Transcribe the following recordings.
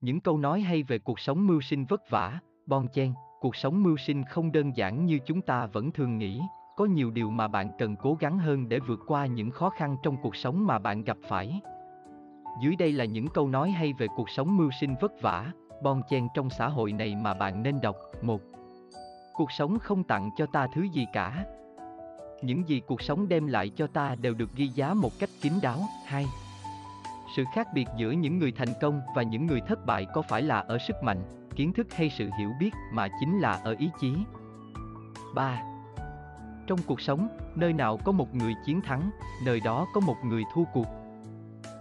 Những câu nói hay về cuộc sống mưu sinh vất vả, bon chen, cuộc sống mưu sinh không đơn giản như chúng ta vẫn thường nghĩ, có nhiều điều mà bạn cần cố gắng hơn để vượt qua những khó khăn trong cuộc sống mà bạn gặp phải. Dưới đây là những câu nói hay về cuộc sống mưu sinh vất vả, bon chen trong xã hội này mà bạn nên đọc. 1. Cuộc sống không tặng cho ta thứ gì cả. Những gì cuộc sống đem lại cho ta đều được ghi giá một cách kín đáo. 2. Sự khác biệt giữa những người thành công và những người thất bại có phải là ở sức mạnh, kiến thức hay sự hiểu biết mà chính là ở ý chí. 3. Trong cuộc sống, nơi nào có một người chiến thắng, nơi đó có một người thua cuộc.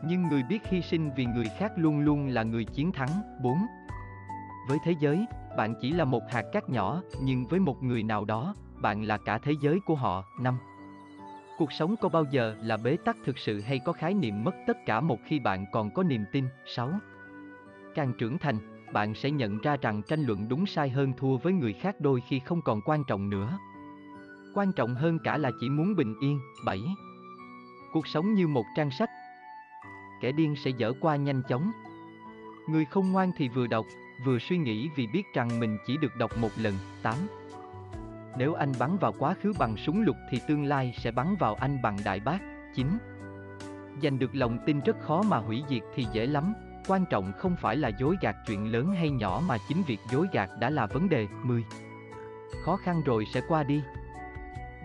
Nhưng người biết hy sinh vì người khác luôn luôn là người chiến thắng. 4. Với thế giới, bạn chỉ là một hạt cát nhỏ, nhưng với một người nào đó, bạn là cả thế giới của họ. 5. Cuộc sống có bao giờ là bế tắc thực sự hay có khái niệm mất tất cả một khi bạn còn có niềm tin? 6. Càng trưởng thành, bạn sẽ nhận ra rằng tranh luận đúng sai hơn thua với người khác đôi khi không còn quan trọng nữa. Quan trọng hơn cả là chỉ muốn bình yên. 7. Cuộc sống như một trang sách. Kẻ điên sẽ dở qua nhanh chóng. Người không ngoan thì vừa đọc, vừa suy nghĩ vì biết rằng mình chỉ được đọc một lần. 8. Nếu anh bắn vào quá khứ bằng súng lục thì tương lai sẽ bắn vào anh bằng đại bác. 9. Giành được lòng tin rất khó mà hủy diệt thì dễ lắm, quan trọng không phải là dối gạt chuyện lớn hay nhỏ mà chính việc dối gạt đã là vấn đề. 10. Khó khăn rồi sẽ qua đi.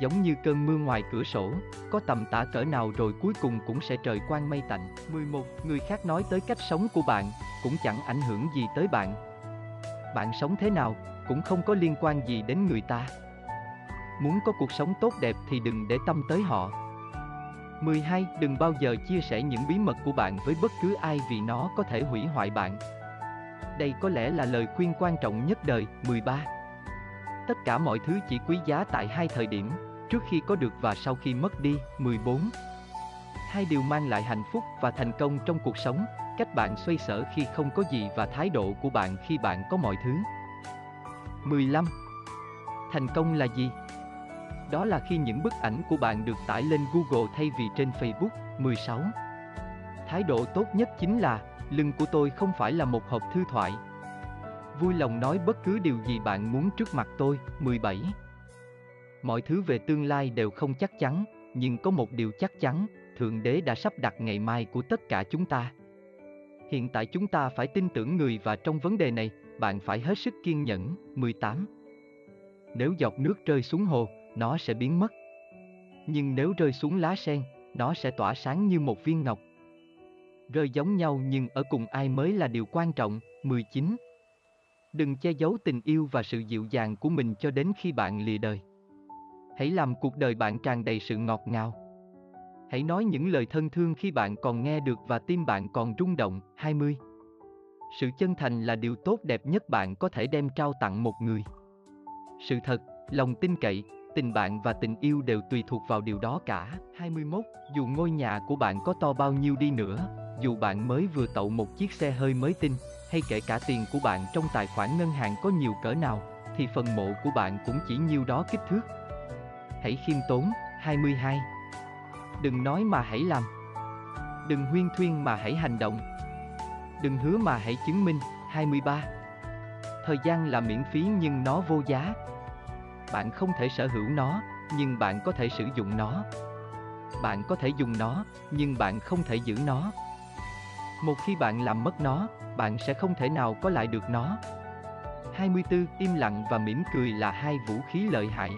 Giống như cơn mưa ngoài cửa sổ, có tầm tả cỡ nào rồi cuối cùng cũng sẽ trời quang mây tạnh. 11. Người khác nói tới cách sống của bạn, cũng chẳng ảnh hưởng gì tới bạn. Bạn sống thế nào, cũng không có liên quan gì đến người ta. Muốn có cuộc sống tốt đẹp thì đừng để tâm tới họ. 12. Đừng bao giờ chia sẻ những bí mật của bạn với bất cứ ai vì nó có thể hủy hoại bạn. Đây có lẽ là lời khuyên quan trọng nhất đời. 13. Tất cả mọi thứ chỉ quý giá tại hai thời điểm, trước khi có được và sau khi mất đi. 14. Hai điều mang lại hạnh phúc và thành công trong cuộc sống, cách bạn xoay sở khi không có gì và thái độ của bạn khi bạn có mọi thứ. 15. Thành công là gì? Đó là khi những bức ảnh của bạn được tải lên Google thay vì trên Facebook. 16. Thái độ tốt nhất chính là, lưng của tôi không phải là một hộp thư thoại. Vui lòng nói bất cứ điều gì bạn muốn trước mặt tôi. 17. Mọi thứ về tương lai đều không chắc chắn, nhưng có một điều chắc chắn, Thượng Đế đã sắp đặt ngày mai của tất cả chúng ta. Hiện tại chúng ta phải tin tưởng người và trong vấn đề này, bạn phải hết sức kiên nhẫn. 18. Nếu giọt nước rơi xuống hồ, nó sẽ biến mất. Nhưng nếu rơi xuống lá sen, nó sẽ tỏa sáng như một viên ngọc. Rơi giống nhau nhưng ở cùng ai mới là điều quan trọng. 19. Đừng che giấu tình yêu và sự dịu dàng của mình cho đến khi bạn lìa đời. Hãy làm cuộc đời bạn tràn đầy sự ngọt ngào. Hãy nói những lời thân thương khi bạn còn nghe được và tim bạn còn rung động. 20. Sự chân thành là điều tốt đẹp nhất bạn có thể đem trao tặng một người. Sự thật, lòng tin cậy, tình bạn và tình yêu đều tùy thuộc vào điều đó cả. 21. Dù ngôi nhà của bạn có to bao nhiêu đi nữa, dù bạn mới vừa tậu một chiếc xe hơi mới tinh, hay kể cả tiền của bạn trong tài khoản ngân hàng có nhiều cỡ nào, thì phần mộ của bạn cũng chỉ nhiêu đó kích thước. Hãy khiêm tốn. 22. Đừng nói mà hãy làm. Đừng huyên thuyên mà hãy hành động. Đừng hứa mà hãy chứng minh. 23. Thời gian là miễn phí nhưng nó vô giá, bạn không thể sở hữu nó nhưng bạn có thể sử dụng nó bạn có thể dùng nó nhưng bạn không thể giữ nó một khi bạn làm mất nó bạn sẽ không thể nào có lại được nó 24. Im lặng và mỉm cười là hai vũ khí lợi hại.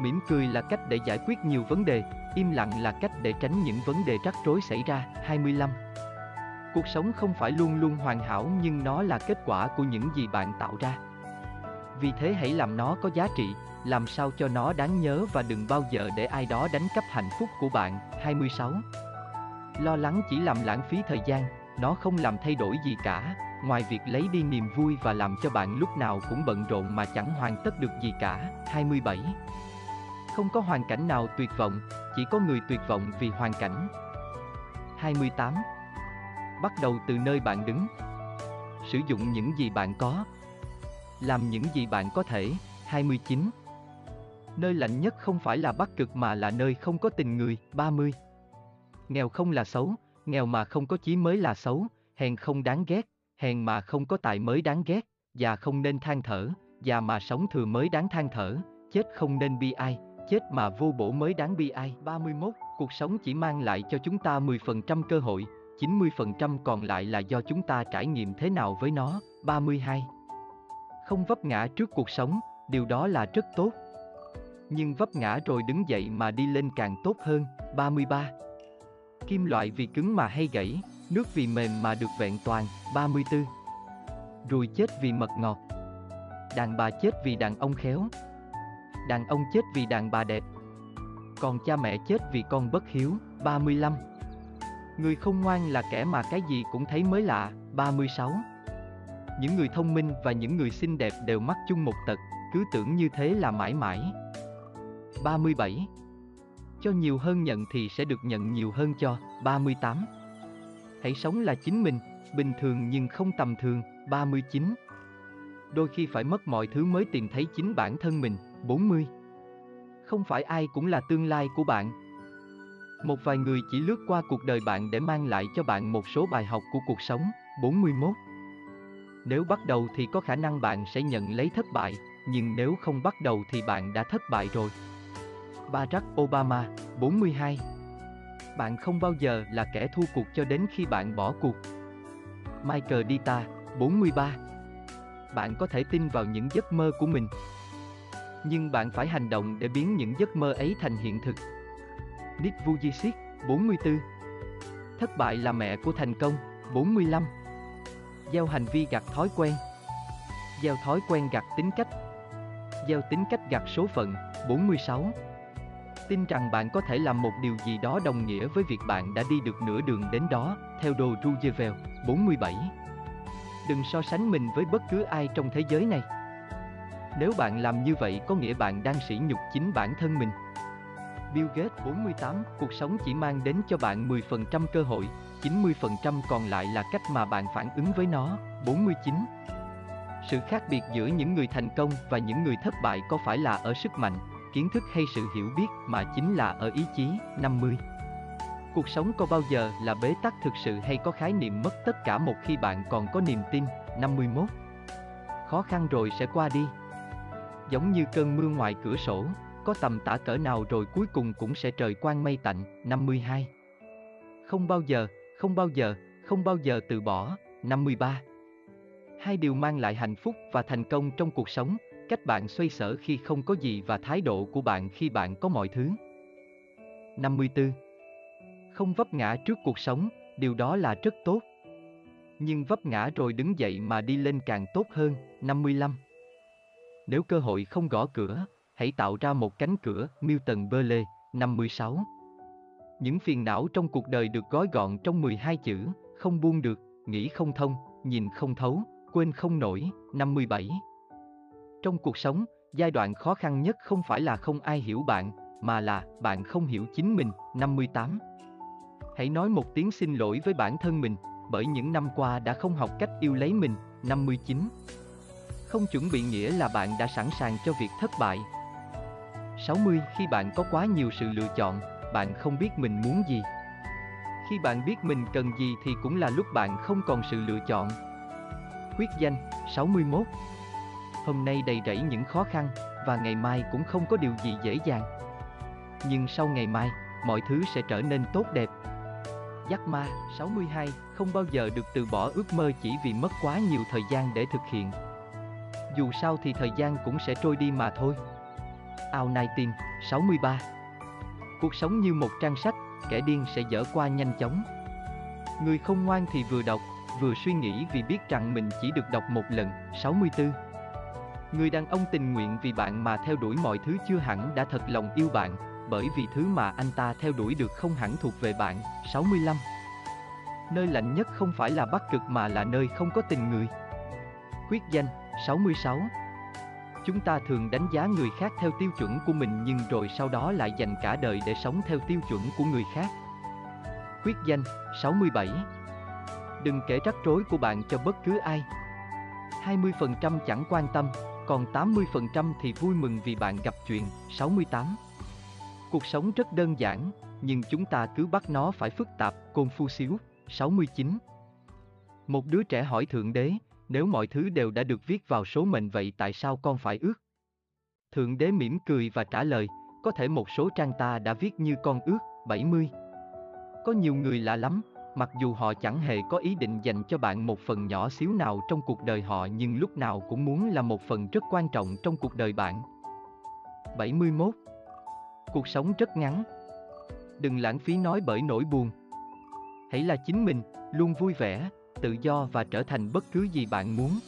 Mỉm cười là cách để giải quyết nhiều vấn đề, im lặng là cách để tránh những vấn đề rắc rối xảy ra. 25. Cuộc sống không phải luôn luôn hoàn hảo nhưng nó là kết quả của những gì bạn tạo ra. Vì thế hãy làm nó có giá trị, làm sao cho nó đáng nhớ và đừng bao giờ để ai đó đánh cắp hạnh phúc của bạn. 26. Lo lắng chỉ làm lãng phí thời gian, nó không làm thay đổi gì cả, ngoài việc lấy đi niềm vui và làm cho bạn lúc nào cũng bận rộn mà chẳng hoàn tất được gì cả. 27. Không có hoàn cảnh nào tuyệt vọng, chỉ có người tuyệt vọng vì hoàn cảnh. 28. Bắt đầu từ nơi bạn đứng. Sử dụng những gì bạn có, làm những gì bạn có thể. 29. Nơi lạnh nhất không phải là Bắc Cực mà là nơi không có tình người. 30. Nghèo không là xấu, nghèo mà không có chí mới là xấu, hèn không đáng ghét, hèn mà không có tài mới đáng ghét, già không nên than thở, già mà sống thừa mới đáng than thở, chết không nên bi ai, chết mà vô bổ mới đáng bi ai. 31. Cuộc sống chỉ mang lại cho chúng ta 10% cơ hội, 90% còn lại là do chúng ta trải nghiệm thế nào với nó. 32. Không vấp ngã trước cuộc sống, điều đó là rất tốt. Nhưng vấp ngã rồi đứng dậy mà đi lên càng tốt hơn. 33. Kim loại vì cứng mà hay gãy, nước vì mềm mà được vẹn toàn. 34. Ruồi chết vì mật ngọt. Đàn bà chết vì đàn ông khéo. Đàn ông chết vì đàn bà đẹp. Còn cha mẹ chết vì con bất hiếu. 35. Người không ngoan là kẻ mà cái gì cũng thấy mới lạ. 36. Những người thông minh và những người xinh đẹp đều mắc chung một tật, cứ tưởng như thế là mãi mãi. 37. Cho nhiều hơn nhận thì sẽ được nhận nhiều hơn cho. 38. Hãy sống là chính mình, bình thường nhưng không tầm thường. 39. Đôi khi phải mất mọi thứ mới tìm thấy chính bản thân mình. 40. Không phải ai cũng là tương lai của bạn. Một vài người chỉ lướt qua cuộc đời bạn để mang lại cho bạn một số bài học của cuộc sống. 41. Nếu bắt đầu thì có khả năng bạn sẽ nhận lấy thất bại, nhưng nếu không bắt đầu thì bạn đã thất bại rồi. Barack Obama, 42 Bạn không bao giờ là kẻ thua cuộc cho đến khi bạn bỏ cuộc. Michael Dita, 43 Bạn có thể tin vào những giấc mơ của mình. Nhưng bạn phải hành động để biến những giấc mơ ấy thành hiện thực. Nick Vujicic, 44 Thất bại là mẹ của thành công, 45 Gieo hành vi gặt thói quen. Gieo thói quen gặt tính cách. Gieo tính cách gặt số phận, 46 Tin rằng bạn có thể làm một điều gì đó đồng nghĩa với việc bạn đã đi được nửa đường đến đó, theo đồ Roosevelt, 47 Đừng so sánh mình với bất cứ ai trong thế giới này. Nếu bạn làm như vậy có nghĩa bạn đang sỉ nhục chính bản thân mình. Bill Gates 48, cuộc sống chỉ mang đến cho bạn 10% cơ hội, 90% còn lại là cách mà bạn phản ứng với nó. 49. Sự khác biệt giữa những người thành công và những người thất bại có phải là ở sức mạnh, kiến thức hay sự hiểu biết mà chính là ở ý chí. 50. Cuộc sống có bao giờ là bế tắc thực sự hay có khái niệm mất tất cả một khi bạn còn có niềm tin? 51. Khó khăn rồi sẽ qua đi. Giống như cơn mưa ngoài cửa sổ, có tầm tả cỡ nào rồi cuối cùng cũng sẽ trời quang mây tạnh. 52. Không bao giờ, không bao giờ, không bao giờ từ bỏ. 53. Hai điều mang lại hạnh phúc và thành công trong cuộc sống, cách bạn xoay sở khi không có gì và thái độ của bạn khi bạn có mọi thứ. 54. Không vấp ngã trước cuộc sống, điều đó là rất tốt. Nhưng vấp ngã rồi đứng dậy mà đi lên càng tốt hơn. 55. Nếu cơ hội không gõ cửa, hãy tạo ra một cánh cửa. Milton Berle, 56. Những phiền não trong cuộc đời được gói gọn trong 12 chữ, không buông được, nghĩ không thông, nhìn không thấu, quên không nổi. 57. Trong cuộc sống, giai đoạn khó khăn nhất không phải là không ai hiểu bạn, mà là bạn không hiểu chính mình. 58. Hãy nói một tiếng xin lỗi với bản thân mình, bởi những năm qua đã không học cách yêu lấy mình. 59. Không chuẩn bị nghĩa là bạn đã sẵn sàng cho việc thất bại. 60. Khi bạn có quá nhiều sự lựa chọn, bạn không biết mình muốn gì. Khi bạn biết mình cần gì thì cũng là lúc bạn không còn sự lựa chọn. Quyết danh 61 Hôm nay đầy rẫy những khó khăn, và ngày mai cũng không có điều gì dễ dàng. Nhưng sau ngày mai, mọi thứ sẽ trở nên tốt đẹp. Giác ma 62 Không bao giờ được từ bỏ ước mơ chỉ vì mất quá nhiều thời gian để thực hiện. Dù sao thì thời gian cũng sẽ trôi đi mà thôi. Ao 19 63 Cuộc sống như một trang sách, kẻ điên sẽ dở qua nhanh chóng. Người không ngoan thì vừa đọc, vừa suy nghĩ vì biết rằng mình chỉ được đọc một lần. 64 Người đàn ông tình nguyện vì bạn mà theo đuổi mọi thứ chưa hẳn đã thật lòng yêu bạn, bởi vì thứ mà anh ta theo đuổi được không hẳn thuộc về bạn. 65 Nơi lạnh nhất không phải là Bắc Cực mà là nơi không có tình người. Quyết danh 66 Chúng ta thường đánh giá người khác theo tiêu chuẩn của mình nhưng rồi sau đó lại dành cả đời để sống theo tiêu chuẩn của người khác. Quyết danh 67 Đừng kể rắc rối của bạn cho bất cứ ai. 20% chẳng quan tâm, còn 80% thì vui mừng vì bạn gặp chuyện. 68 Cuộc sống rất đơn giản, nhưng chúng ta cứ bắt nó phải phức tạp. cồn phu xíu. 69 Một đứa trẻ hỏi Thượng Đế, nếu mọi thứ đều đã được viết vào số mệnh vậy tại sao con phải ước? Thượng Đế mỉm cười và trả lời, có thể một số trang ta đã viết như con ước, 70. Có nhiều người lạ lắm, mặc dù họ chẳng hề có ý định dành cho bạn một phần nhỏ xíu nào trong cuộc đời họ nhưng lúc nào cũng muốn là một phần rất quan trọng trong cuộc đời bạn. 71. Cuộc sống rất ngắn. Đừng lãng phí nói bởi nỗi buồn. Hãy là chính mình, luôn vui vẻ, tự do và trở thành bất cứ gì bạn muốn.